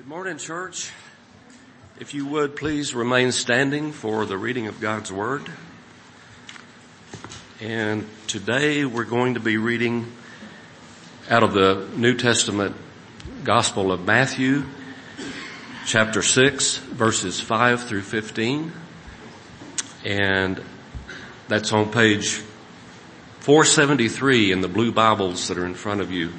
Good morning, church. If you would please remain standing for the reading of God's Word. And today we're going to be reading out of the New Testament Gospel of Matthew, chapter 6, verses 5 through 15. And that's on page 473 in the blue Bibles that are in front of you.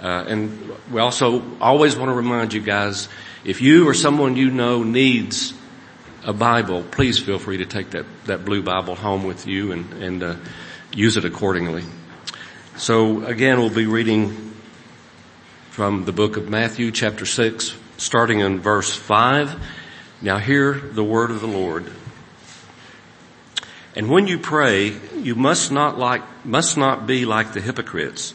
Uh, and we also always want to remind you guys, if you or someone you know needs a Bible, please feel free to take that, that blue Bible home with you and, and uh, use it accordingly. So again, we'll be reading from the book of Matthew chapter 6, starting in verse 5. Now hear the word of the Lord. And when you pray, you must not like, must not be like the hypocrites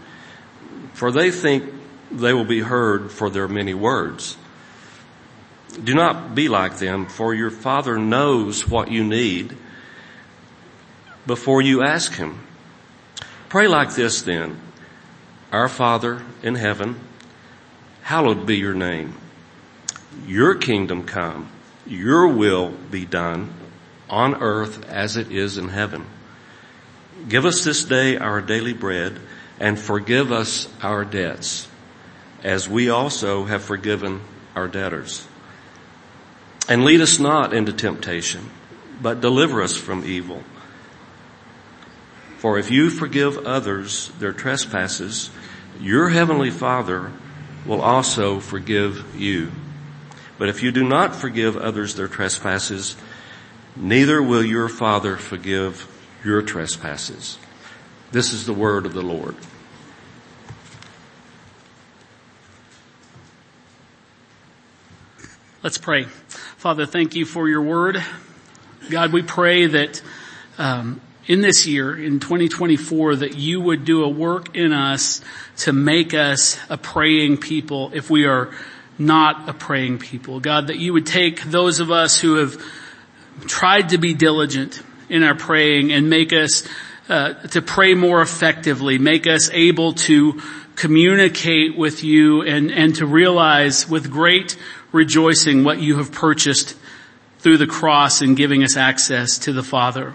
for they think they will be heard for their many words. Do not be like them, for your Father knows what you need before you ask Him. Pray like this then. Our Father in heaven, hallowed be your name. Your kingdom come. Your will be done on earth as it is in heaven. Give us this day our daily bread and forgive us our debts as we also have forgiven our debtors. And lead us not into temptation, but deliver us from evil. For if you forgive others their trespasses, your heavenly Father will also forgive you. But if you do not forgive others their trespasses, neither will your Father forgive your trespasses. This is the word of the Lord. Let's pray. Father, thank you for your word. God, we pray that um, in this year, in 2024, that you would do a work in us to make us a praying people if we are not a praying people. God, that you would take those of us who have tried to be diligent in our praying and make us uh, to pray more effectively, make us able to communicate with you and, and to realize with great rejoicing what you have purchased through the cross and giving us access to the Father.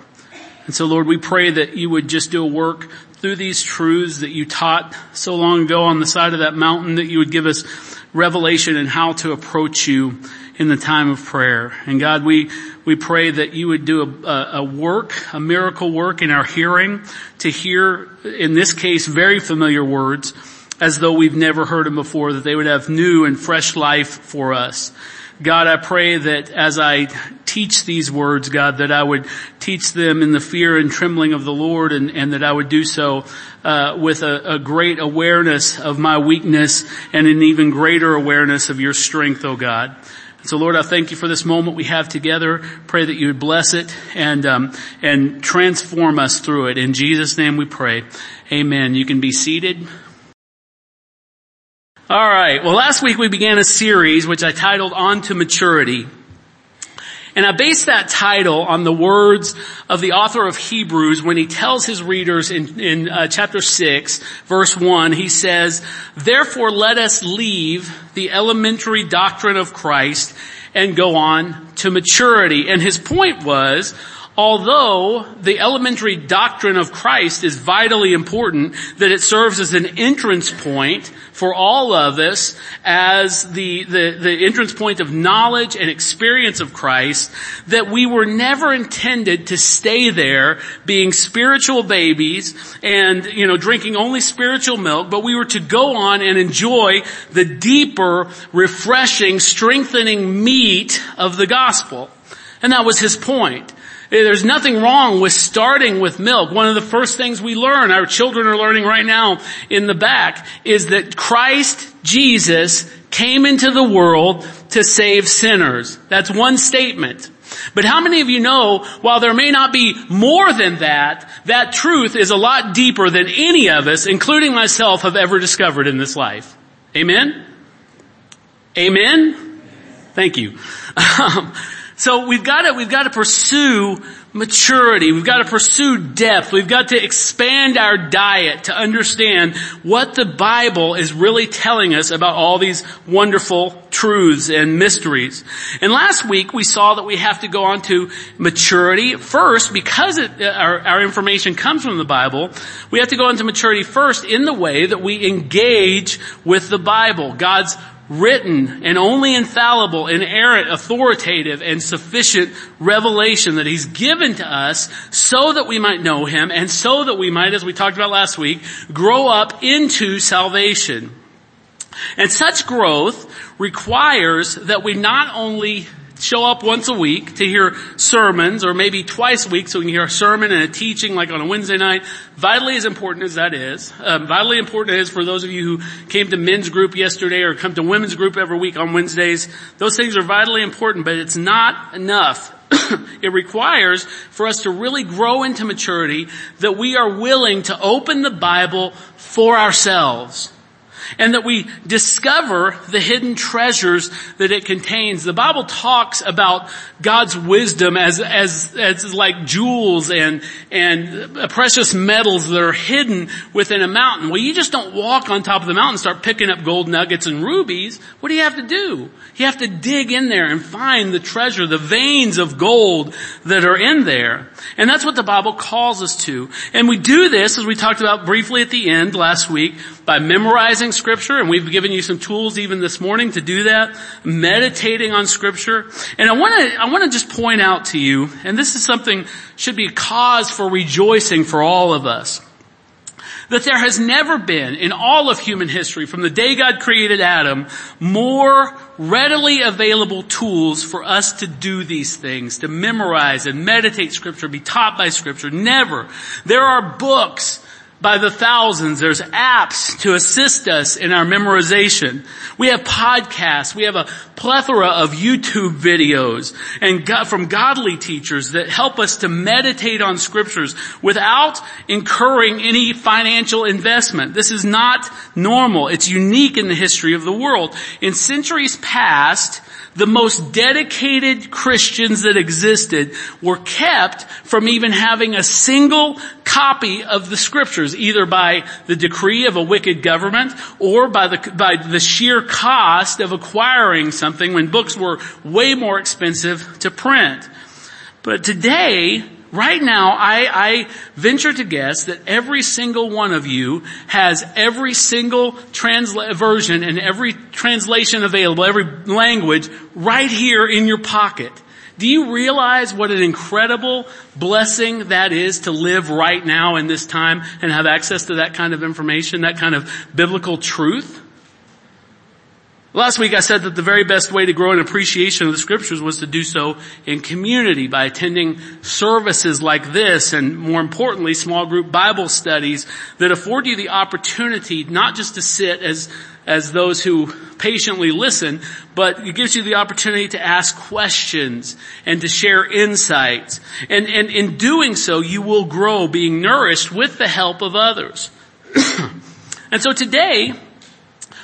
And so Lord, we pray that you would just do a work through these truths that you taught so long ago on the side of that mountain that you would give us revelation and how to approach you in the time of prayer. And God, we, we pray that you would do a, a, work, a miracle work in our hearing to hear, in this case, very familiar words as though we've never heard them before, that they would have new and fresh life for us. God, I pray that as I teach these words, God, that I would teach them in the fear and trembling of the Lord and, and that I would do so uh, with a, a, great awareness of my weakness and an even greater awareness of your strength, oh God. And So Lord, I thank you for this moment we have together. Pray that you would bless it and, um, and transform us through it. In Jesus' name we pray. Amen. You can be seated. All right. Well, last week we began a series which I titled On to Maturity. And I based that title on the words of the author of Hebrews when he tells his readers in, in uh, chapter 6, verse 1, he says, Therefore let us leave the elementary doctrine of Christ and go on to maturity. And his point was, although the elementary doctrine of Christ is vitally important, that it serves as an entrance point for all of us as the, the, the entrance point of knowledge and experience of Christ, that we were never intended to stay there being spiritual babies and, you know, drinking only spiritual milk, but we were to go on and enjoy the deeper, refreshing, strengthening meat of the gospel. And that was his point. There's nothing wrong with starting with milk. One of the first things we learn, our children are learning right now in the back, is that Christ Jesus came into the world to save sinners. That's one statement. But how many of you know, while there may not be more than that, that truth is a lot deeper than any of us, including myself, have ever discovered in this life? Amen? Amen? Thank you. Um, So we've got to, we've got to pursue maturity. We've got to pursue depth. We've got to expand our diet to understand what the Bible is really telling us about all these wonderful truths and mysteries. And last week we saw that we have to go on to maturity first because it, uh, our, our information comes from the Bible. We have to go into maturity first in the way that we engage with the Bible. God's written and only infallible, inerrant, authoritative, and sufficient revelation that He's given to us so that we might know Him and so that we might, as we talked about last week, grow up into salvation. And such growth requires that we not only show up once a week to hear sermons or maybe twice a week so we can hear a sermon and a teaching like on a Wednesday night. Vitally as important as that is, um, vitally important is for those of you who came to men's group yesterday or come to women's group every week on Wednesdays. Those things are vitally important, but it's not enough. it requires for us to really grow into maturity that we are willing to open the Bible for ourselves and that we discover the hidden treasures that it contains. The Bible talks about God's wisdom as, as, as like jewels and, and precious metals that are hidden within a mountain. Well, you just don't walk on top of the mountain and start picking up gold nuggets and rubies. What do you have to do? You have to dig in there and find the treasure, the veins of gold that are in there. And that's what the Bible calls us to. And we do this, as we talked about briefly at the end last week, by memorizing scripture, and we've given you some tools even this morning to do that, meditating on scripture. And I want to, I want to just point out to you, and this is something should be a cause for rejoicing for all of us that there has never been in all of human history from the day God created Adam more readily available tools for us to do these things, to memorize and meditate scripture, be taught by scripture. Never. There are books by the thousands. There's apps to assist us in our memorization. We have podcasts. We have a plethora of YouTube videos and from godly teachers that help us to meditate on scriptures without incurring any financial investment. This is not normal. It's unique in the history of the world. In centuries past, the most dedicated Christians that existed were kept from even having a single copy of the scriptures, either by the decree of a wicked government or by the, by the sheer cost of acquiring something when books were way more expensive to print. But today, Right now, I, I, venture to guess that every single one of you has every single transla- version and every translation available, every language right here in your pocket. Do you realize what an incredible blessing that is to live right now in this time and have access to that kind of information, that kind of biblical truth? Last week I said that the very best way to grow an appreciation of the scriptures was to do so in community by attending services like this and more importantly small group Bible studies that afford you the opportunity not just to sit as as those who patiently listen, but it gives you the opportunity to ask questions and to share insights. And, and in doing so, you will grow being nourished with the help of others. and so today,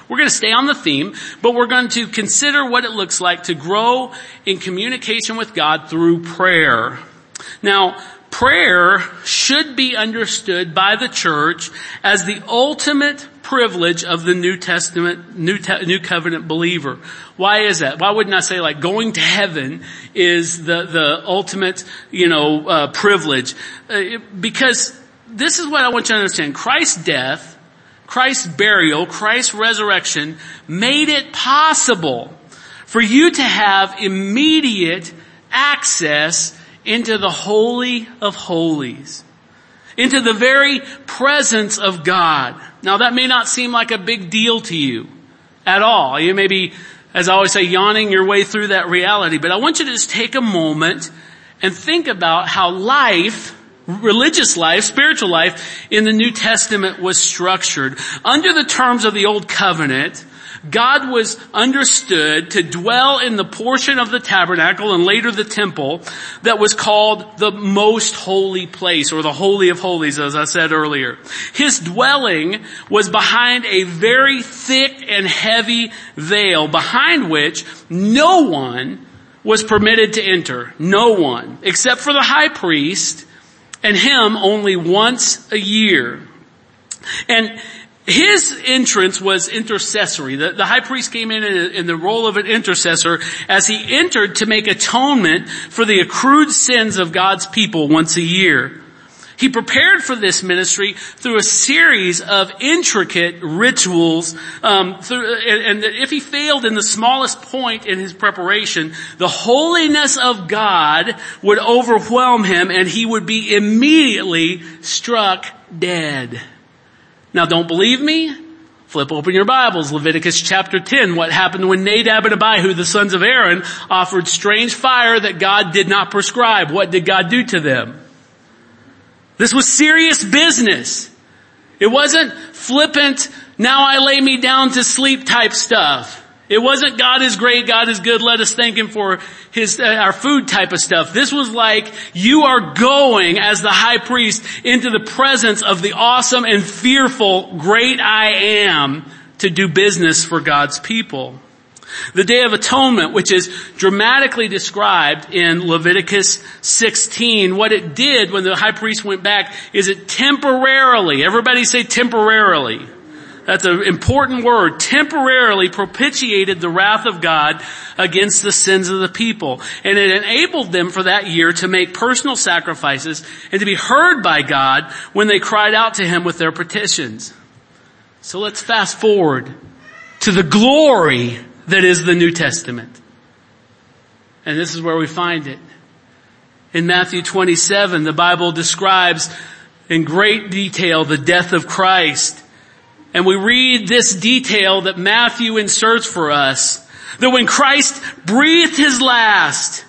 we're going to stay on the theme, but we're going to consider what it looks like to grow in communication with God through prayer. Now, prayer should be understood by the church as the ultimate privilege of the New Testament, New, Te- New Covenant believer. Why is that? Why wouldn't I say like going to heaven is the, the ultimate, you know, uh, privilege? Uh, because this is what I want you to understand. Christ's death Christ's burial, Christ's resurrection made it possible for you to have immediate access into the Holy of Holies. Into the very presence of God. Now that may not seem like a big deal to you at all. You may be, as I always say, yawning your way through that reality, but I want you to just take a moment and think about how life religious life, spiritual life in the New Testament was structured. Under the terms of the Old Covenant, God was understood to dwell in the portion of the tabernacle and later the temple that was called the most holy place or the holy of holies as I said earlier. His dwelling was behind a very thick and heavy veil behind which no one was permitted to enter. No one except for the high priest and him only once a year. And his entrance was intercessory. The, the high priest came in, in in the role of an intercessor as he entered to make atonement for the accrued sins of God's people once a year. He prepared for this ministry through a series of intricate rituals, um, through, and, and if he failed in the smallest point in his preparation, the holiness of God would overwhelm him and he would be immediately struck dead. Now don't believe me? Flip open your Bibles, Leviticus chapter 10, what happened when Nadab and Abihu, the sons of Aaron, offered strange fire that God did not prescribe. What did God do to them? This was serious business. It wasn't flippant, now I lay me down to sleep type stuff. It wasn't God is great, God is good, let us thank Him for His, uh, our food type of stuff. This was like, you are going as the high priest into the presence of the awesome and fearful great I am to do business for God's people. The Day of Atonement, which is dramatically described in Leviticus 16, what it did when the high priest went back is it temporarily, everybody say temporarily, that's an important word, temporarily propitiated the wrath of God against the sins of the people. And it enabled them for that year to make personal sacrifices and to be heard by God when they cried out to Him with their petitions. So let's fast forward to the glory that is the New Testament. And this is where we find it. In Matthew 27, the Bible describes in great detail the death of Christ and we read this detail that Matthew inserts for us, that when Christ breathed his last,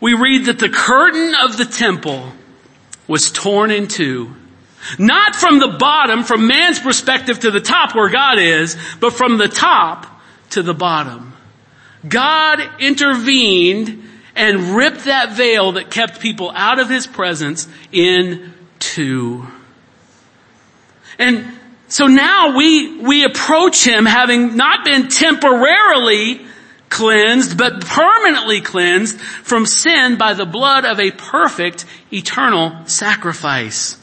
we read that the curtain of the temple was torn in two. Not from the bottom, from man's perspective to the top where God is, but from the top to the bottom. God intervened and ripped that veil that kept people out of his presence in two. And so now we, we approach Him having not been temporarily cleansed, but permanently cleansed from sin by the blood of a perfect eternal sacrifice.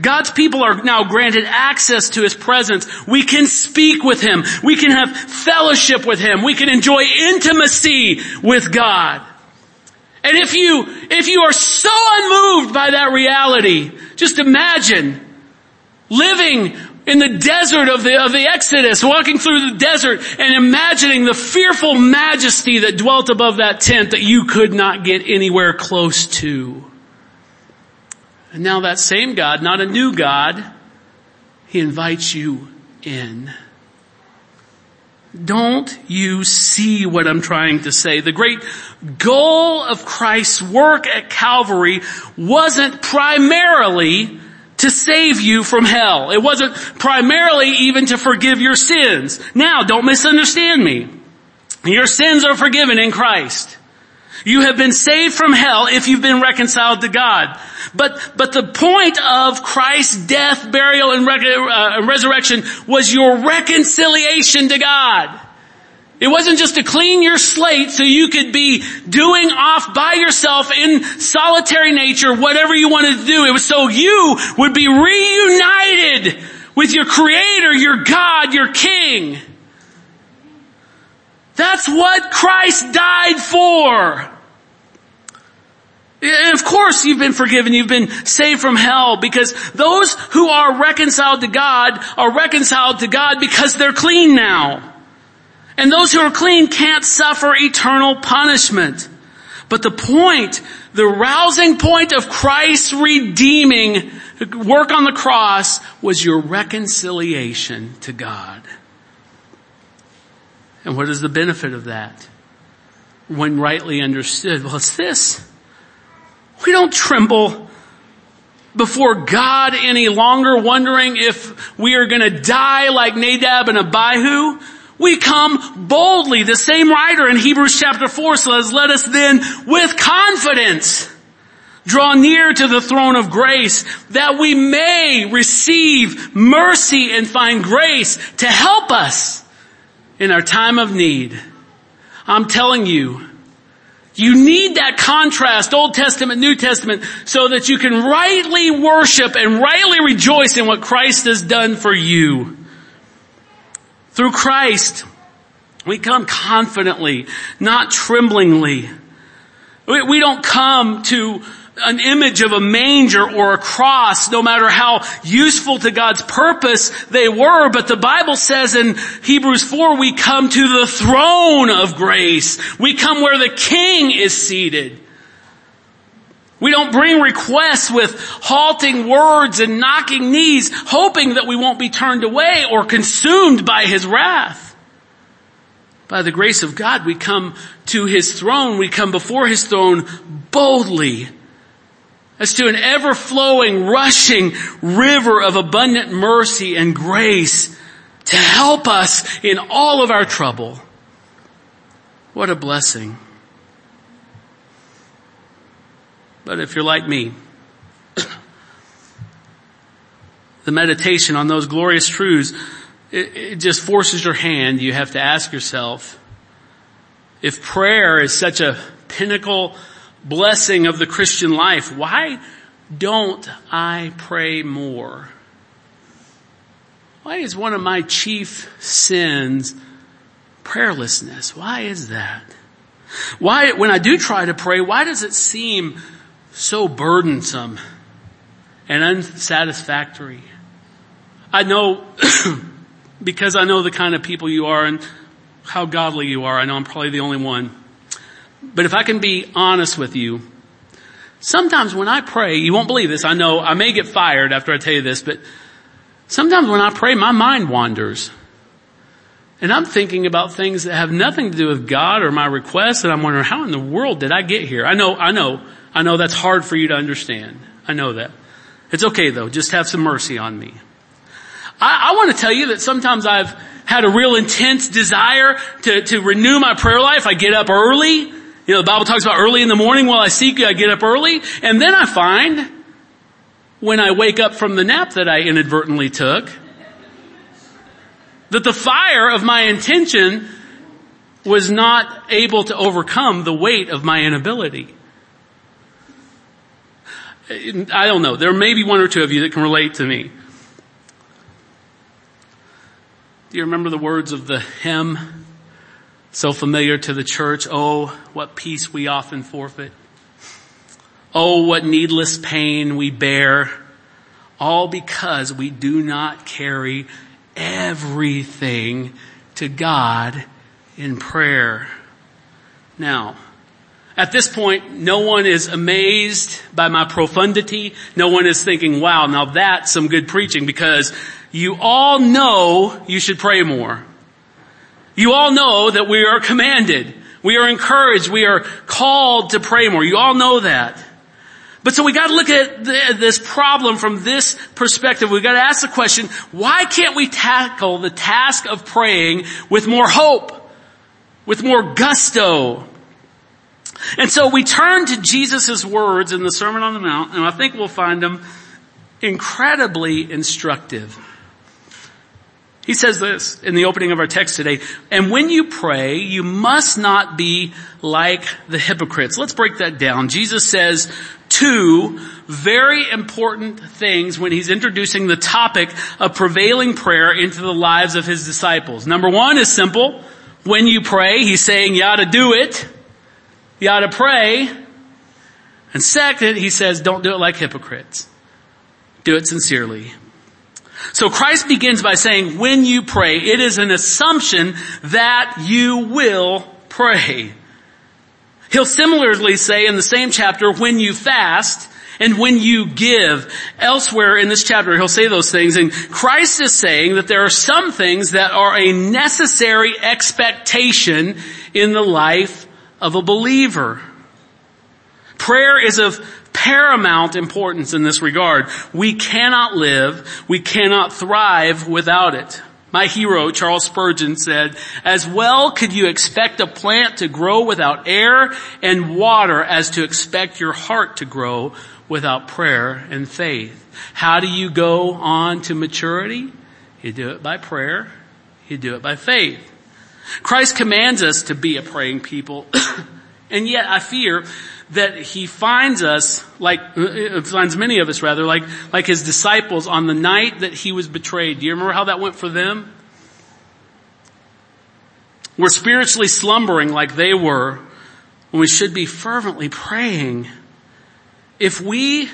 God's people are now granted access to His presence. We can speak with Him. We can have fellowship with Him. We can enjoy intimacy with God. And if you, if you are so unmoved by that reality, just imagine living in the desert of the, of the Exodus, walking through the desert and imagining the fearful majesty that dwelt above that tent that you could not get anywhere close to. And now that same God, not a new God, He invites you in. Don't you see what I'm trying to say? The great goal of Christ's work at Calvary wasn't primarily to save you from hell. It wasn't primarily even to forgive your sins. Now, don't misunderstand me. Your sins are forgiven in Christ. You have been saved from hell if you've been reconciled to God. But, but the point of Christ's death, burial, and uh, resurrection was your reconciliation to God. It wasn't just to clean your slate so you could be doing off by yourself in solitary nature whatever you wanted to do. It was so you would be reunited with your creator, your God, your king. That's what Christ died for. Of course you've been forgiven, you've been saved from hell because those who are reconciled to God are reconciled to God because they're clean now. And those who are clean can't suffer eternal punishment. But the point, the rousing point of Christ's redeeming work on the cross was your reconciliation to God. And what is the benefit of that? When rightly understood, well it's this. We don't tremble before God any longer wondering if we are gonna die like Nadab and Abihu We come boldly. The same writer in Hebrews chapter 4 says, let us then with confidence draw near to the throne of grace that we may receive mercy and find grace to help us in our time of need. I'm telling you, you need that contrast, Old Testament, New Testament, so that you can rightly worship and rightly rejoice in what Christ has done for you. Through Christ, we come confidently, not tremblingly. We, we don't come to an image of a manger or a cross, no matter how useful to God's purpose they were, but the Bible says in Hebrews 4, we come to the throne of grace. We come where the King is seated. We don't bring requests with halting words and knocking knees, hoping that we won't be turned away or consumed by His wrath. By the grace of God, we come to His throne, we come before His throne boldly as to an ever flowing, rushing river of abundant mercy and grace to help us in all of our trouble. What a blessing. But if you're like me, the meditation on those glorious truths, it, it, just forces your hand. You have to ask yourself, if prayer is such a pinnacle blessing of the Christian life, why don't I pray more? Why is one of my chief sins prayerlessness? Why is that? Why, when I do try to pray, why does it seem so burdensome and unsatisfactory? I know, because I know the kind of people you are and how godly you are, I know I'm probably the only one. But if I can be honest with you, sometimes when I pray, you won't believe this, I know I may get fired after I tell you this, but sometimes when I pray, my mind wanders. And I'm thinking about things that have nothing to do with God or my request, and I'm wondering how in the world did I get here? I know, I know, I know that's hard for you to understand. I know that. It's okay though, just have some mercy on me. I, I want to tell you that sometimes I've had a real intense desire to, to renew my prayer life. I get up early. You know, the Bible talks about early in the morning while I seek you, I get up early, and then I find when I wake up from the nap that I inadvertently took, that the fire of my intention was not able to overcome the weight of my inability. I don't know. There may be one or two of you that can relate to me. Do you remember the words of the hymn? So familiar to the church. Oh, what peace we often forfeit. Oh, what needless pain we bear. All because we do not carry everything to God in prayer. Now, at this point, no one is amazed by my profundity. No one is thinking, wow, now that's some good preaching because you all know you should pray more. You all know that we are commanded. We are encouraged. We are called to pray more. You all know that. But so we gotta look at this problem from this perspective. We gotta ask the question, why can't we tackle the task of praying with more hope? With more gusto? And so we turn to Jesus' words in the Sermon on the Mount, and I think we'll find them incredibly instructive. He says this in the opening of our text today, and when you pray, you must not be like the hypocrites. Let's break that down. Jesus says two very important things when he's introducing the topic of prevailing prayer into the lives of his disciples. Number one is simple. When you pray, he's saying you ought to do it. You ought to pray. And second, he says don't do it like hypocrites. Do it sincerely. So Christ begins by saying, when you pray, it is an assumption that you will pray. He'll similarly say in the same chapter, when you fast, and when you give. Elsewhere in this chapter, he'll say those things, and Christ is saying that there are some things that are a necessary expectation in the life of a believer. Prayer is of paramount importance in this regard. We cannot live, we cannot thrive without it. My hero, Charles Spurgeon said, as well could you expect a plant to grow without air and water as to expect your heart to grow without prayer and faith. How do you go on to maturity? You do it by prayer. You do it by faith. Christ commands us to be a praying people. and yet I fear that he finds us like, uh, finds many of us rather, like, like his disciples on the night that he was betrayed. Do you remember how that went for them? We're spiritually slumbering like they were when we should be fervently praying. If we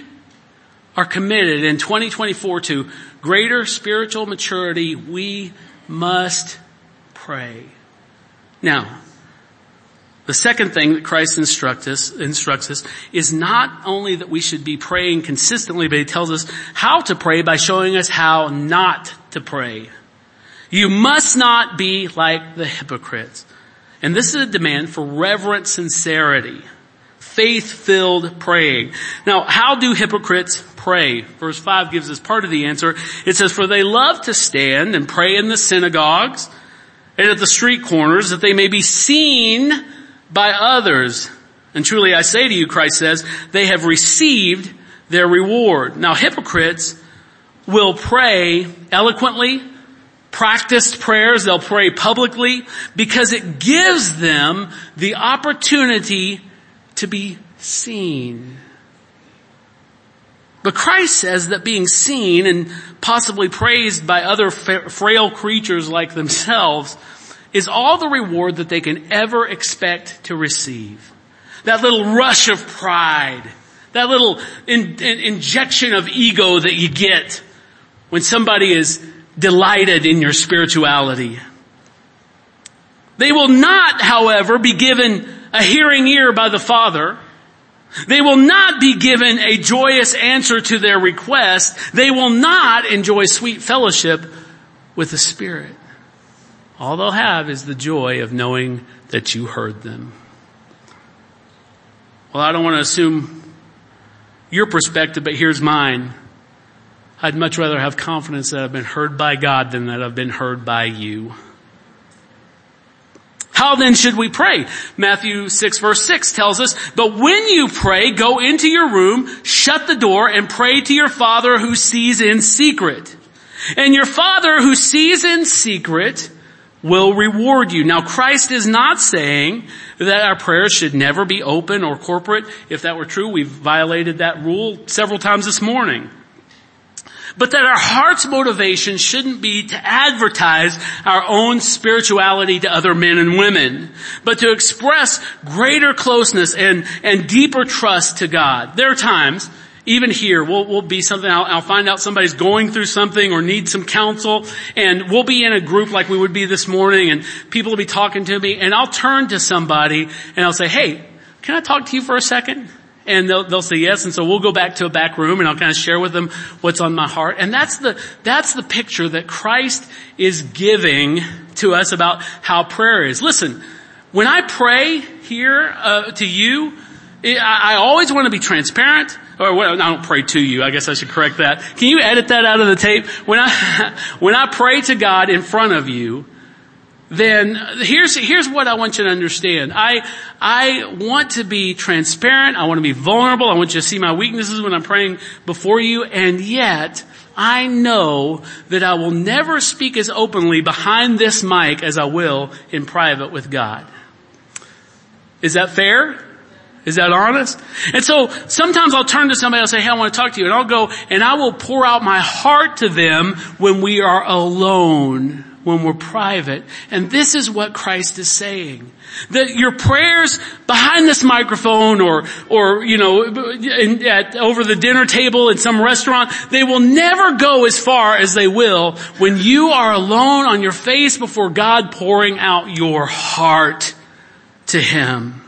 are committed in 2024 to greater spiritual maturity, we must pray. Now, the second thing that Christ instructs us, instructs us is not only that we should be praying consistently, but he tells us how to pray by showing us how not to pray. You must not be like the hypocrites. And this is a demand for reverent sincerity, faith-filled praying. Now, how do hypocrites pray? Verse 5 gives us part of the answer. It says, for they love to stand and pray in the synagogues and at the street corners that they may be seen by others. And truly I say to you, Christ says, they have received their reward. Now hypocrites will pray eloquently, practiced prayers, they'll pray publicly because it gives them the opportunity to be seen. But Christ says that being seen and possibly praised by other frail creatures like themselves is all the reward that they can ever expect to receive. That little rush of pride, that little in, in, injection of ego that you get when somebody is delighted in your spirituality. They will not, however, be given a hearing ear by the Father. They will not be given a joyous answer to their request. They will not enjoy sweet fellowship with the Spirit. All they'll have is the joy of knowing that you heard them. Well, I don't want to assume your perspective, but here's mine. I'd much rather have confidence that I've been heard by God than that I've been heard by you. How then should we pray? Matthew 6 verse 6 tells us, but when you pray, go into your room, shut the door, and pray to your Father who sees in secret. And your Father who sees in secret will reward you. Now Christ is not saying that our prayers should never be open or corporate. If that were true, we've violated that rule several times this morning. But that our heart's motivation shouldn't be to advertise our own spirituality to other men and women, but to express greater closeness and, and deeper trust to God. There are times even here, we'll, we'll be something, I'll, I'll, find out somebody's going through something or needs some counsel and we'll be in a group like we would be this morning and people will be talking to me and I'll turn to somebody and I'll say, hey, can I talk to you for a second? And they'll, they'll say yes. And so we'll go back to a back room and I'll kind of share with them what's on my heart. And that's the, that's the picture that Christ is giving to us about how prayer is. Listen, when I pray here uh, to you, I, I always want to be transparent or well, I don't pray to you. I guess I should correct that. Can you edit that out of the tape? When I, when I pray to God in front of you, then here's, here's what I want you to understand. I, I want to be transparent. I want to be vulnerable. I want you to see my weaknesses when I'm praying before you. And yet, I know that I will never speak as openly behind this mic as I will in private with God. Is that fair? Is that honest? And so sometimes I'll turn to somebody and say, hey, I want to talk to you. And I'll go and I will pour out my heart to them when we are alone, when we're private. And this is what Christ is saying. That your prayers behind this microphone or, or, you know, in, at, over the dinner table in some restaurant, they will never go as far as they will when you are alone on your face before God pouring out your heart to Him.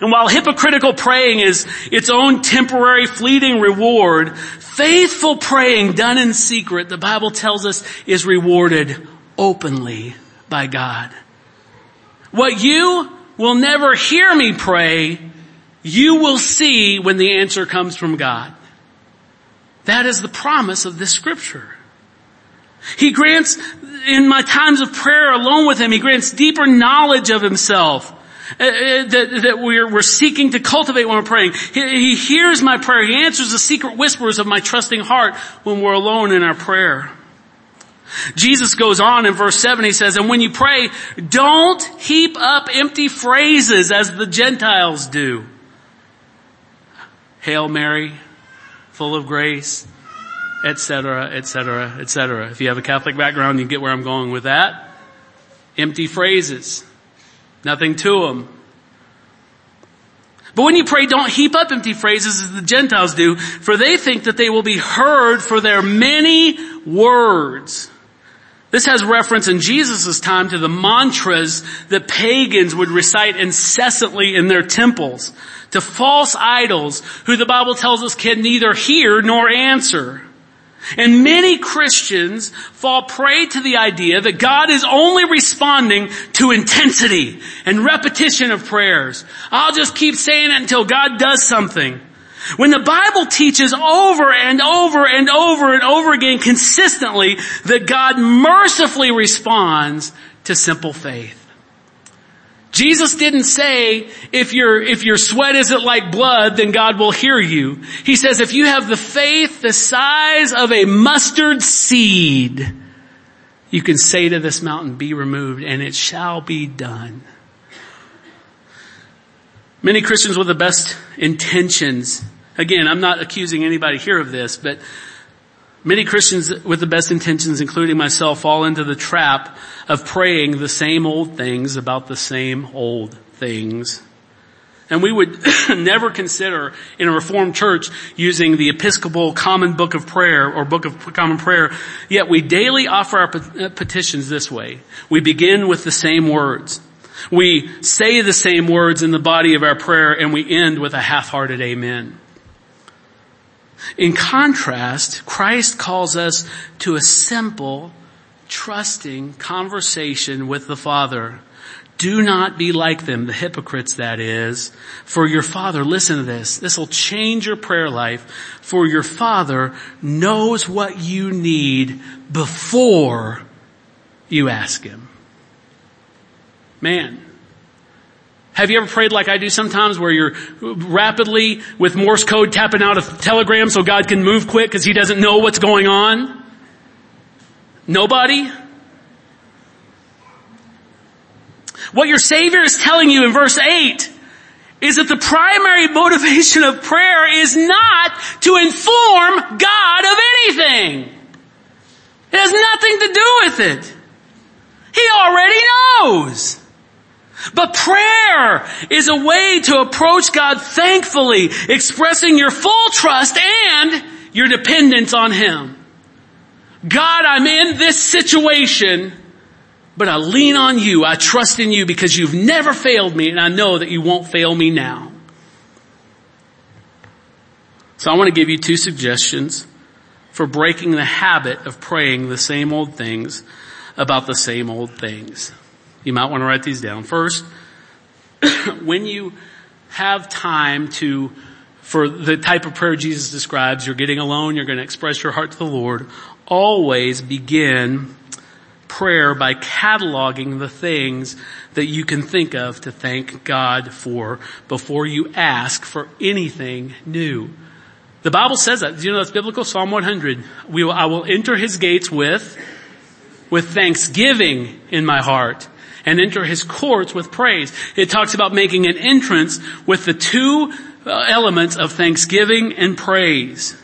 And while hypocritical praying is its own temporary fleeting reward, faithful praying done in secret, the Bible tells us is rewarded openly by God. What you will never hear me pray, you will see when the answer comes from God. That is the promise of this scripture. He grants, in my times of prayer alone with Him, He grants deeper knowledge of Himself. Uh, uh, that, that we're, we're seeking to cultivate when we're praying. He, he hears my prayer. He answers the secret whispers of my trusting heart when we're alone in our prayer. Jesus goes on in verse 7, he says, and when you pray, don't heap up empty phrases as the Gentiles do. Hail Mary, full of grace, etc., etc., etc. If you have a Catholic background, you get where I'm going with that. Empty phrases. Nothing to them. But when you pray, don't heap up empty phrases as the Gentiles do, for they think that they will be heard for their many words. This has reference in Jesus' time to the mantras that pagans would recite incessantly in their temples, to false idols who the Bible tells us can neither hear nor answer. And many Christians fall prey to the idea that God is only responding to intensity and repetition of prayers. I'll just keep saying it until God does something. When the Bible teaches over and over and over and over again consistently that God mercifully responds to simple faith. Jesus didn't say, if your, if your sweat isn't like blood, then God will hear you. He says, if you have the faith the size of a mustard seed, you can say to this mountain, be removed, and it shall be done. Many Christians with the best intentions, again, I'm not accusing anybody here of this, but Many Christians with the best intentions, including myself, fall into the trap of praying the same old things about the same old things. And we would never consider in a Reformed church using the Episcopal Common Book of Prayer or Book of Common Prayer, yet we daily offer our uh, petitions this way. We begin with the same words. We say the same words in the body of our prayer and we end with a half-hearted amen. In contrast, Christ calls us to a simple, trusting conversation with the Father. Do not be like them, the hypocrites that is, for your Father, listen to this, this will change your prayer life, for your Father knows what you need before you ask Him. Man, have you ever prayed like I do sometimes where you're rapidly with Morse code tapping out a telegram so God can move quick because He doesn't know what's going on? Nobody? What your Savior is telling you in verse 8 is that the primary motivation of prayer is not to inform God of anything. It has nothing to do with it. He already knows. But prayer is a way to approach God thankfully, expressing your full trust and your dependence on Him. God, I'm in this situation, but I lean on you. I trust in you because you've never failed me and I know that you won't fail me now. So I want to give you two suggestions for breaking the habit of praying the same old things about the same old things. You might want to write these down. First, when you have time to, for the type of prayer Jesus describes, you're getting alone, you're going to express your heart to the Lord, always begin prayer by cataloging the things that you can think of to thank God for before you ask for anything new. The Bible says that. Do you know that's biblical? Psalm 100. We will, I will enter his gates with, with thanksgiving in my heart and enter his courts with praise. It talks about making an entrance with the two uh, elements of thanksgiving and praise.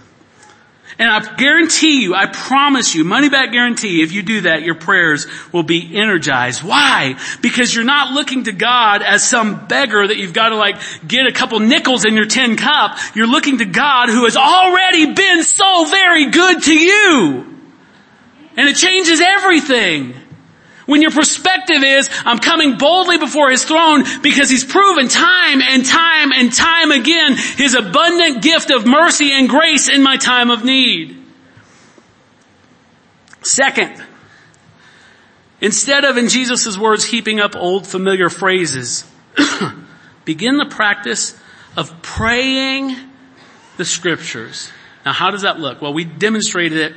And I guarantee you, I promise you, money back guarantee, if you do that, your prayers will be energized. Why? Because you're not looking to God as some beggar that you've got to like get a couple nickels in your tin cup. You're looking to God who has already been so very good to you. And it changes everything. When your perspective is, I'm coming boldly before His throne because He's proven time and time and time again His abundant gift of mercy and grace in my time of need. Second, instead of in Jesus' words heaping up old familiar phrases, begin the practice of praying the scriptures. Now how does that look? Well, we demonstrated it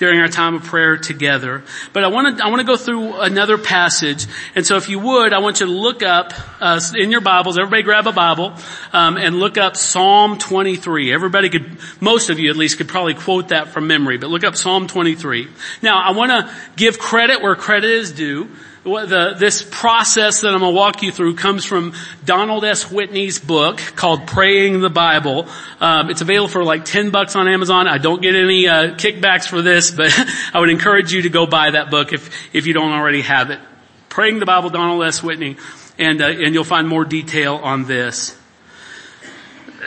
during our time of prayer together. But I want to I want to go through another passage, and so if you would, I want you to look up uh, in your Bibles. Everybody, grab a Bible um, and look up Psalm 23. Everybody could, most of you at least, could probably quote that from memory. But look up Psalm 23. Now, I want to give credit where credit is due the, this process that I'm going to walk you through comes from Donald S. Whitney's book called Praying the Bible. Um, it's available for like 10 bucks on Amazon. I don't get any uh, kickbacks for this, but I would encourage you to go buy that book if, if you don't already have it. Praying the Bible, Donald S. Whitney, and, uh, and you'll find more detail on this.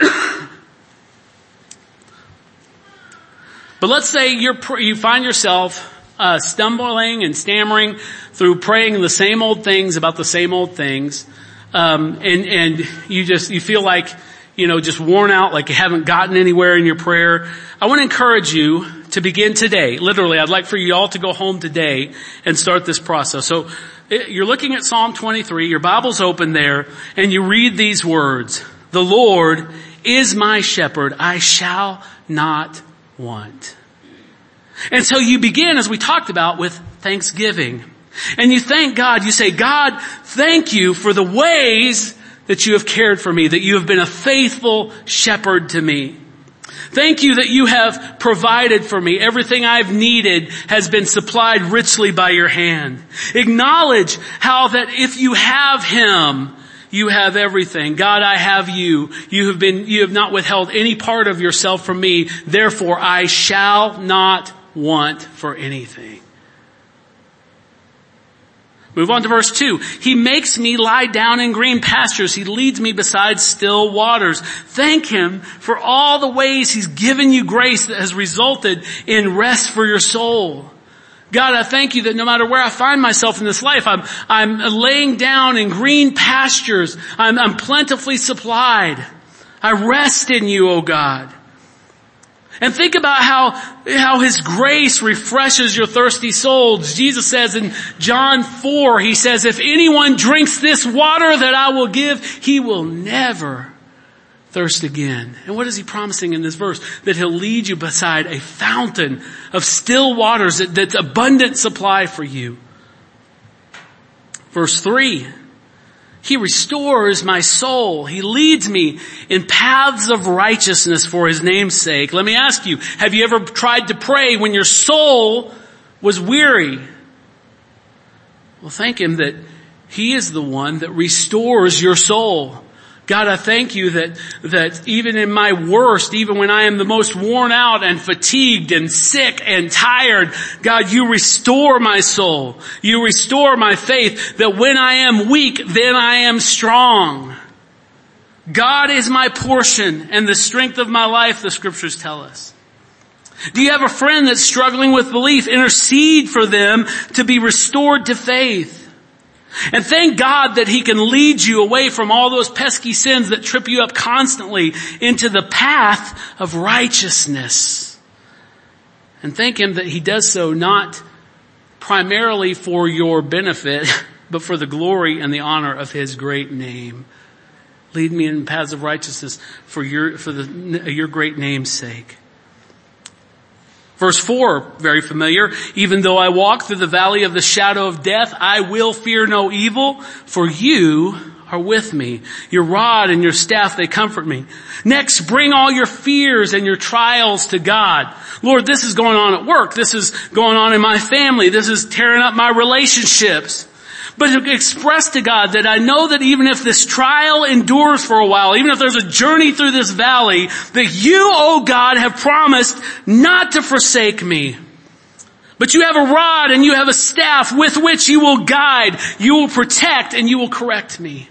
but let's say you're, you find yourself uh, stumbling and stammering through praying the same old things about the same old things, um, and and you just you feel like you know just worn out, like you haven't gotten anywhere in your prayer. I want to encourage you to begin today. Literally, I'd like for you all to go home today and start this process. So eh, you're looking at Psalm 23. Your Bible's open there, and you read these words: "The Lord is my shepherd; I shall not want." And so you begin, as we talked about, with thanksgiving. And you thank God, you say, God, thank you for the ways that you have cared for me, that you have been a faithful shepherd to me. Thank you that you have provided for me. Everything I've needed has been supplied richly by your hand. Acknowledge how that if you have Him, you have everything. God, I have you. You have been, you have not withheld any part of yourself from me. Therefore, I shall not want for anything. Move on to verse 2. He makes me lie down in green pastures. He leads me beside still waters. Thank Him for all the ways He's given you grace that has resulted in rest for your soul. God, I thank you that no matter where I find myself in this life, I'm, I'm laying down in green pastures. I'm, I'm plentifully supplied. I rest in you, O God. And think about how, how His grace refreshes your thirsty souls. Jesus says in John 4, He says, if anyone drinks this water that I will give, he will never thirst again. And what is He promising in this verse? That He'll lead you beside a fountain of still waters that, that's abundant supply for you. Verse 3, he restores my soul. He leads me in paths of righteousness for His name's sake. Let me ask you, have you ever tried to pray when your soul was weary? Well, thank Him that He is the one that restores your soul. God, I thank you that, that even in my worst, even when I am the most worn out and fatigued and sick and tired, God, you restore my soul. You restore my faith that when I am weak, then I am strong. God is my portion and the strength of my life, the scriptures tell us. Do you have a friend that's struggling with belief? Intercede for them to be restored to faith. And thank God that He can lead you away from all those pesky sins that trip you up constantly into the path of righteousness. And thank Him that He does so not primarily for your benefit, but for the glory and the honor of His great name. Lead me in paths of righteousness for your, for the, your great name's sake. Verse 4, very familiar. Even though I walk through the valley of the shadow of death, I will fear no evil, for you are with me. Your rod and your staff, they comfort me. Next, bring all your fears and your trials to God. Lord, this is going on at work. This is going on in my family. This is tearing up my relationships but to express to God that I know that even if this trial endures for a while, even if there's a journey through this valley, that you, oh God, have promised not to forsake me. But you have a rod and you have a staff with which you will guide, you will protect, and you will correct me.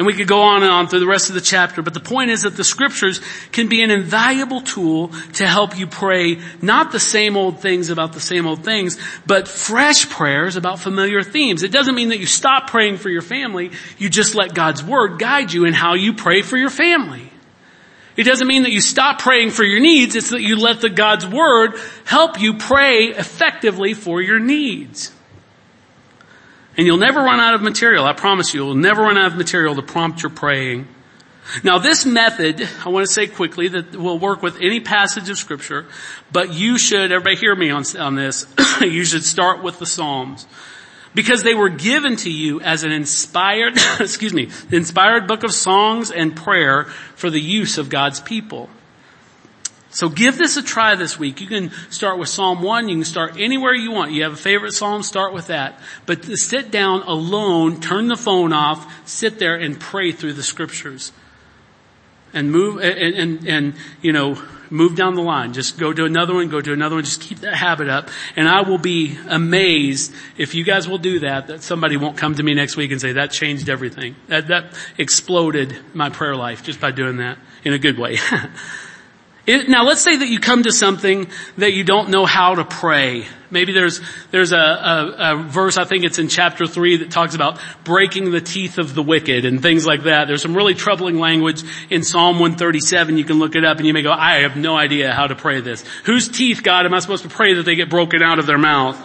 And we could go on and on through the rest of the chapter, but the point is that the scriptures can be an invaluable tool to help you pray not the same old things about the same old things, but fresh prayers about familiar themes. It doesn't mean that you stop praying for your family, you just let God's word guide you in how you pray for your family. It doesn't mean that you stop praying for your needs, it's that you let the God's word help you pray effectively for your needs. And you'll never run out of material. I promise you, you'll never run out of material to prompt your praying. Now this method, I want to say quickly that will work with any passage of scripture, but you should, everybody hear me on, on this, you should start with the Psalms. Because they were given to you as an inspired, excuse me, inspired book of songs and prayer for the use of God's people. So give this a try this week. You can start with Psalm 1. You can start anywhere you want. You have a favorite Psalm, start with that. But sit down alone, turn the phone off, sit there and pray through the scriptures. And move, and, and, and, you know, move down the line. Just go to another one, go to another one. Just keep that habit up. And I will be amazed if you guys will do that, that somebody won't come to me next week and say, that changed everything. That, that exploded my prayer life just by doing that in a good way. It, now let's say that you come to something that you don't know how to pray. Maybe there's, there's a, a, a, verse, I think it's in chapter three that talks about breaking the teeth of the wicked and things like that. There's some really troubling language in Psalm 137. You can look it up and you may go, I have no idea how to pray this. Whose teeth, God, am I supposed to pray that they get broken out of their mouth?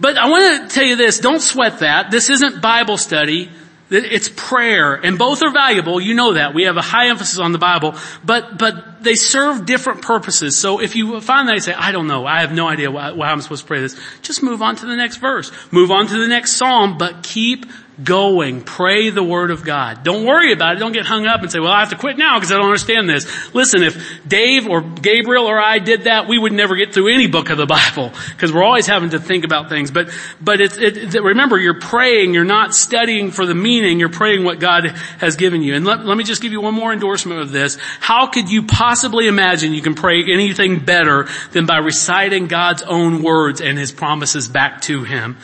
But I want to tell you this, don't sweat that. This isn't Bible study. It's prayer and both are valuable. You know that. We have a high emphasis on the Bible, but, but they serve different purposes. So if you find that you say, I don't know, I have no idea why, why I'm supposed to pray this, just move on to the next verse. Move on to the next psalm, but keep going. Pray the word of God. Don't worry about it. Don't get hung up and say, well, I have to quit now because I don't understand this. Listen, if Dave or Gabriel or I did that, we would never get through any book of the Bible because we're always having to think about things. But, but it, remember, you're praying. You're not studying for the meaning. You're praying what God has given you. And let, let me just give you one more endorsement of this. How could you possibly imagine you can pray anything better than by reciting God's own words and His promises back to Him?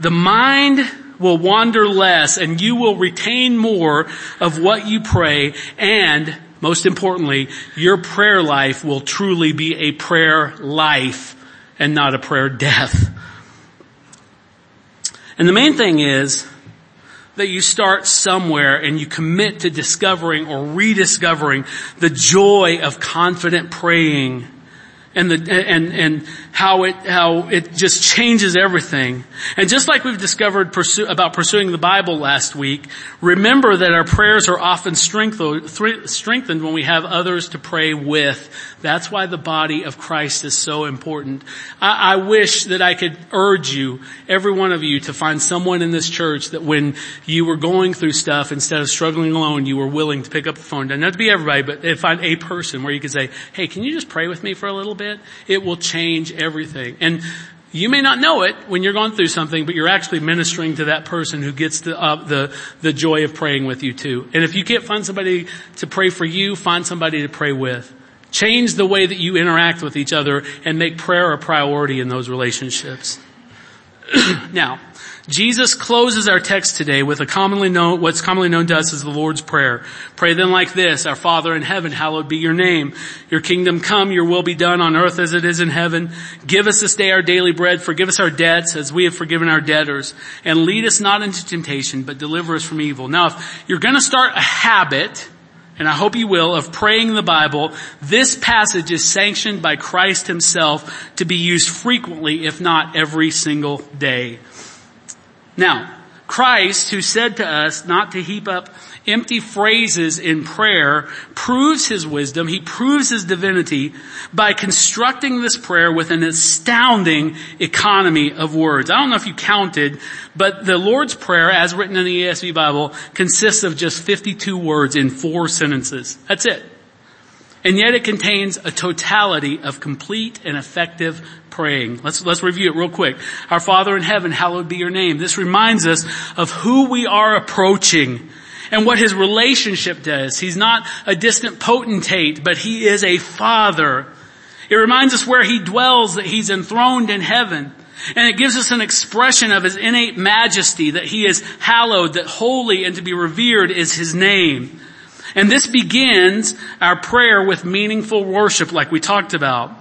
The mind will wander less and you will retain more of what you pray and most importantly, your prayer life will truly be a prayer life and not a prayer death. And the main thing is that you start somewhere and you commit to discovering or rediscovering the joy of confident praying and the and and how it how it just changes everything. And just like we've discovered pursue, about pursuing the Bible last week, remember that our prayers are often strengthened when we have others to pray with. That's why the body of Christ is so important. I, I wish that I could urge you, every one of you, to find someone in this church that when you were going through stuff, instead of struggling alone, you were willing to pick up the phone. Not to be everybody, but find a person where you could say, "Hey, can you just pray with me for a little bit?" It will change everything. And you may not know it when you're going through something, but you're actually ministering to that person who gets the, uh, the, the joy of praying with you too. And if you can't find somebody to pray for you, find somebody to pray with. Change the way that you interact with each other and make prayer a priority in those relationships. now, Jesus closes our text today with a commonly known, what's commonly known to us as the Lord's Prayer. Pray then like this, Our Father in heaven, hallowed be your name. Your kingdom come, your will be done on earth as it is in heaven. Give us this day our daily bread, forgive us our debts as we have forgiven our debtors, and lead us not into temptation, but deliver us from evil. Now if you're gonna start a habit, and I hope you will, of praying the Bible, this passage is sanctioned by Christ himself to be used frequently, if not every single day. Now, Christ, who said to us not to heap up empty phrases in prayer, proves his wisdom, he proves his divinity by constructing this prayer with an astounding economy of words. I don't know if you counted, but the Lord's Prayer, as written in the ESV Bible, consists of just 52 words in four sentences. That's it. And yet it contains a totality of complete and effective praying. Let's, let's review it real quick. Our Father in heaven, hallowed be your name. This reminds us of who we are approaching and what his relationship does. He's not a distant potentate, but he is a father. It reminds us where he dwells, that he's enthroned in heaven. And it gives us an expression of his innate majesty, that he is hallowed, that holy and to be revered is his name. And this begins our prayer with meaningful worship like we talked about.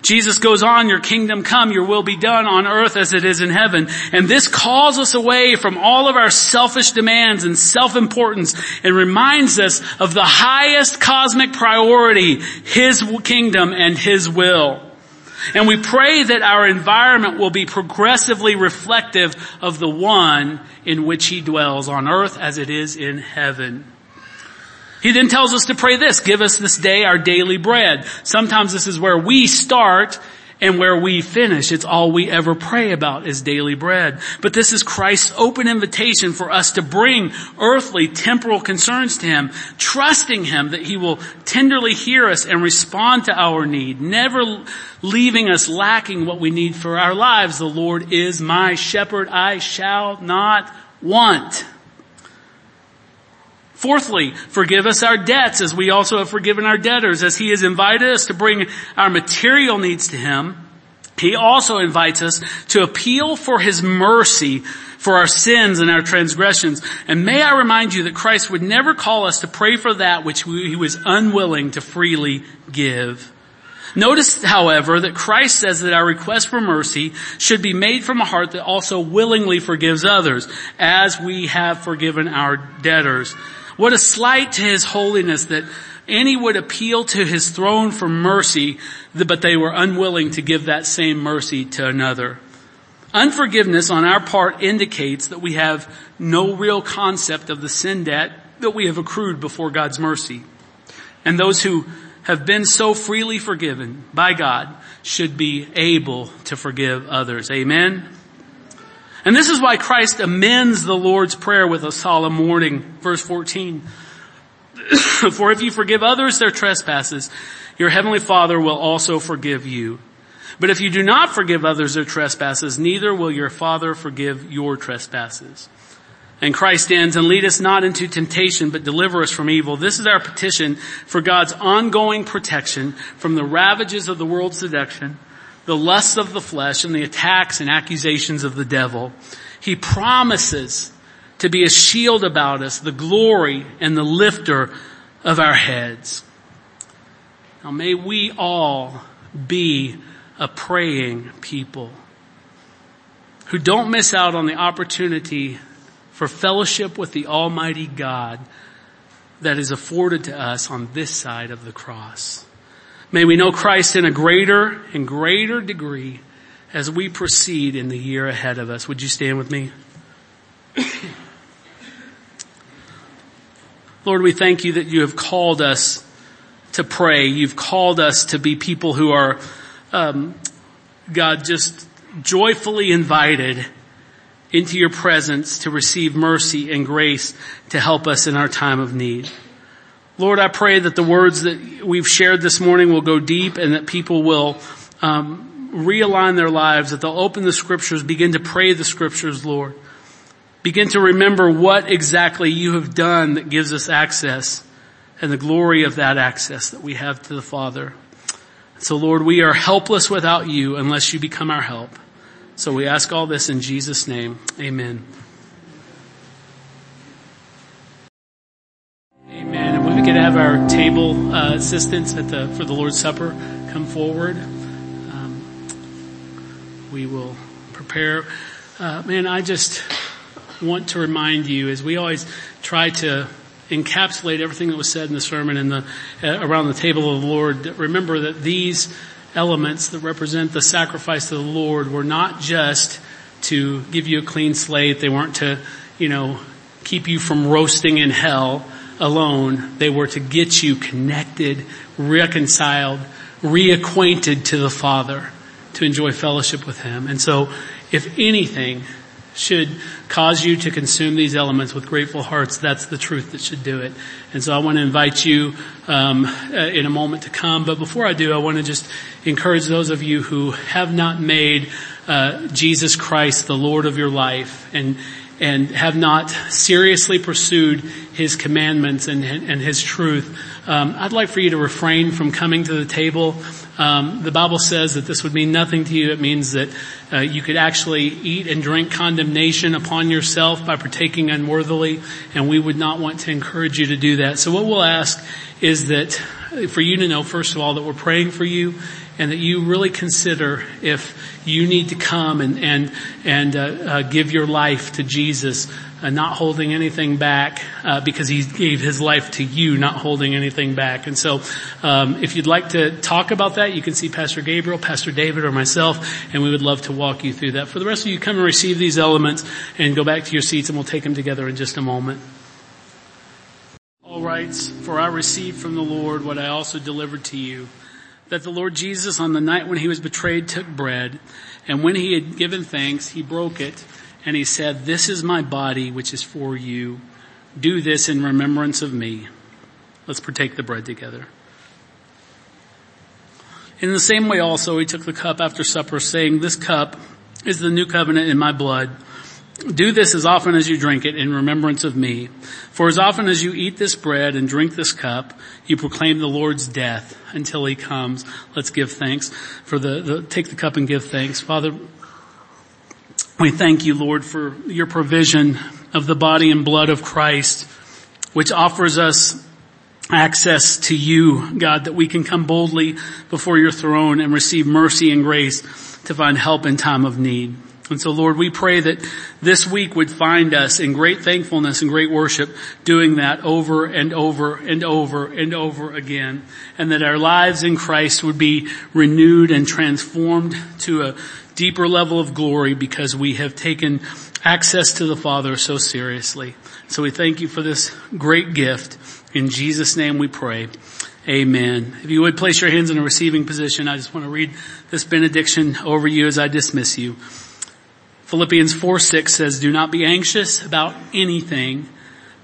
Jesus goes on, your kingdom come, your will be done on earth as it is in heaven. And this calls us away from all of our selfish demands and self-importance and reminds us of the highest cosmic priority, His kingdom and His will. And we pray that our environment will be progressively reflective of the one in which he dwells on earth as it is in heaven. He then tells us to pray this, give us this day our daily bread. Sometimes this is where we start and where we finish. It's all we ever pray about is daily bread. But this is Christ's open invitation for us to bring earthly, temporal concerns to Him, trusting Him that He will tenderly hear us and respond to our need, never leaving us lacking what we need for our lives. The Lord is my shepherd. I shall not want. Fourthly, forgive us our debts as we also have forgiven our debtors. As He has invited us to bring our material needs to Him, He also invites us to appeal for His mercy for our sins and our transgressions. And may I remind you that Christ would never call us to pray for that which He was unwilling to freely give. Notice, however, that Christ says that our request for mercy should be made from a heart that also willingly forgives others, as we have forgiven our debtors. What a slight to His holiness that any would appeal to His throne for mercy, but they were unwilling to give that same mercy to another. Unforgiveness on our part indicates that we have no real concept of the sin debt that we have accrued before God's mercy. And those who have been so freely forgiven by God should be able to forgive others. Amen. And this is why Christ amends the Lord's Prayer with a solemn warning. Verse 14. For if you forgive others their trespasses, your heavenly Father will also forgive you. But if you do not forgive others their trespasses, neither will your Father forgive your trespasses. And Christ ends, and lead us not into temptation, but deliver us from evil. This is our petition for God's ongoing protection from the ravages of the world's seduction, the lusts of the flesh and the attacks and accusations of the devil. He promises to be a shield about us, the glory and the lifter of our heads. Now may we all be a praying people who don't miss out on the opportunity for fellowship with the Almighty God that is afforded to us on this side of the cross. May we know Christ in a greater and greater degree as we proceed in the year ahead of us. Would you stand with me? Lord, we thank you that you have called us to pray. You've called us to be people who are, um, God, just joyfully invited into your presence to receive mercy and grace to help us in our time of need. Lord, I pray that the words that we've shared this morning will go deep and that people will um, realign their lives, that they'll open the scriptures, begin to pray the scriptures, Lord. Begin to remember what exactly you have done that gives us access and the glory of that access that we have to the Father. So Lord, we are helpless without you unless you become our help. So we ask all this in Jesus' name. Amen. Amen. And we could have our table uh, assistants at the for the Lord's Supper come forward. Um, we will prepare. Uh, man, I just want to remind you, as we always try to encapsulate everything that was said in the sermon and the uh, around the table of the Lord. Remember that these elements that represent the sacrifice of the Lord were not just to give you a clean slate. They weren't to, you know, keep you from roasting in hell alone. They were to get you connected, reconciled, reacquainted to the Father to enjoy fellowship with Him. And so if anything should cause you to consume these elements with grateful hearts, that's the truth that should do it. And so I want to invite you um, uh, in a moment to come. But before I do, I want to just encourage those of you who have not made uh, Jesus Christ the Lord of your life and and have not seriously pursued His commandments and, and His truth, um, I'd like for you to refrain from coming to the table. Um, the Bible says that this would mean nothing to you. It means that uh, you could actually eat and drink condemnation upon yourself by partaking unworthily, and we would not want to encourage you to do that. So what we'll ask is that for you to know, first of all, that we're praying for you and that you really consider if you need to come and, and, and uh, uh, give your life to Jesus, uh, not holding anything back uh, because he gave his life to you, not holding anything back. And so um, if you'd like to talk about that, you can see Pastor Gabriel, Pastor David, or myself, and we would love to walk you through that. For the rest of you, come and receive these elements and go back to your seats and we'll take them together in just a moment. Paul writes, For I received from the Lord what I also delivered to you, that the Lord Jesus on the night when he was betrayed took bread, and when he had given thanks, he broke it, and he said, This is my body which is for you. Do this in remembrance of me. Let's partake the bread together. In the same way also he took the cup after supper saying, This cup is the new covenant in my blood. Do this as often as you drink it in remembrance of me. For as often as you eat this bread and drink this cup, you proclaim the Lord's death until he comes. Let's give thanks for the, the, take the cup and give thanks. Father, we thank you, Lord, for your provision of the body and blood of Christ, which offers us access to you, God, that we can come boldly before your throne and receive mercy and grace to find help in time of need. And so Lord, we pray that this week would find us in great thankfulness and great worship doing that over and over and over and over again. And that our lives in Christ would be renewed and transformed to a deeper level of glory because we have taken access to the Father so seriously. So we thank you for this great gift. In Jesus name we pray. Amen. If you would place your hands in a receiving position, I just want to read this benediction over you as I dismiss you. Philippians 4 6 says, do not be anxious about anything,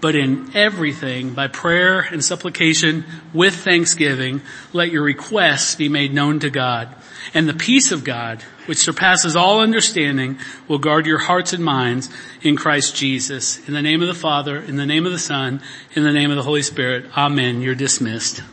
but in everything, by prayer and supplication with thanksgiving, let your requests be made known to God. And the peace of God, which surpasses all understanding, will guard your hearts and minds in Christ Jesus. In the name of the Father, in the name of the Son, in the name of the Holy Spirit. Amen. You're dismissed.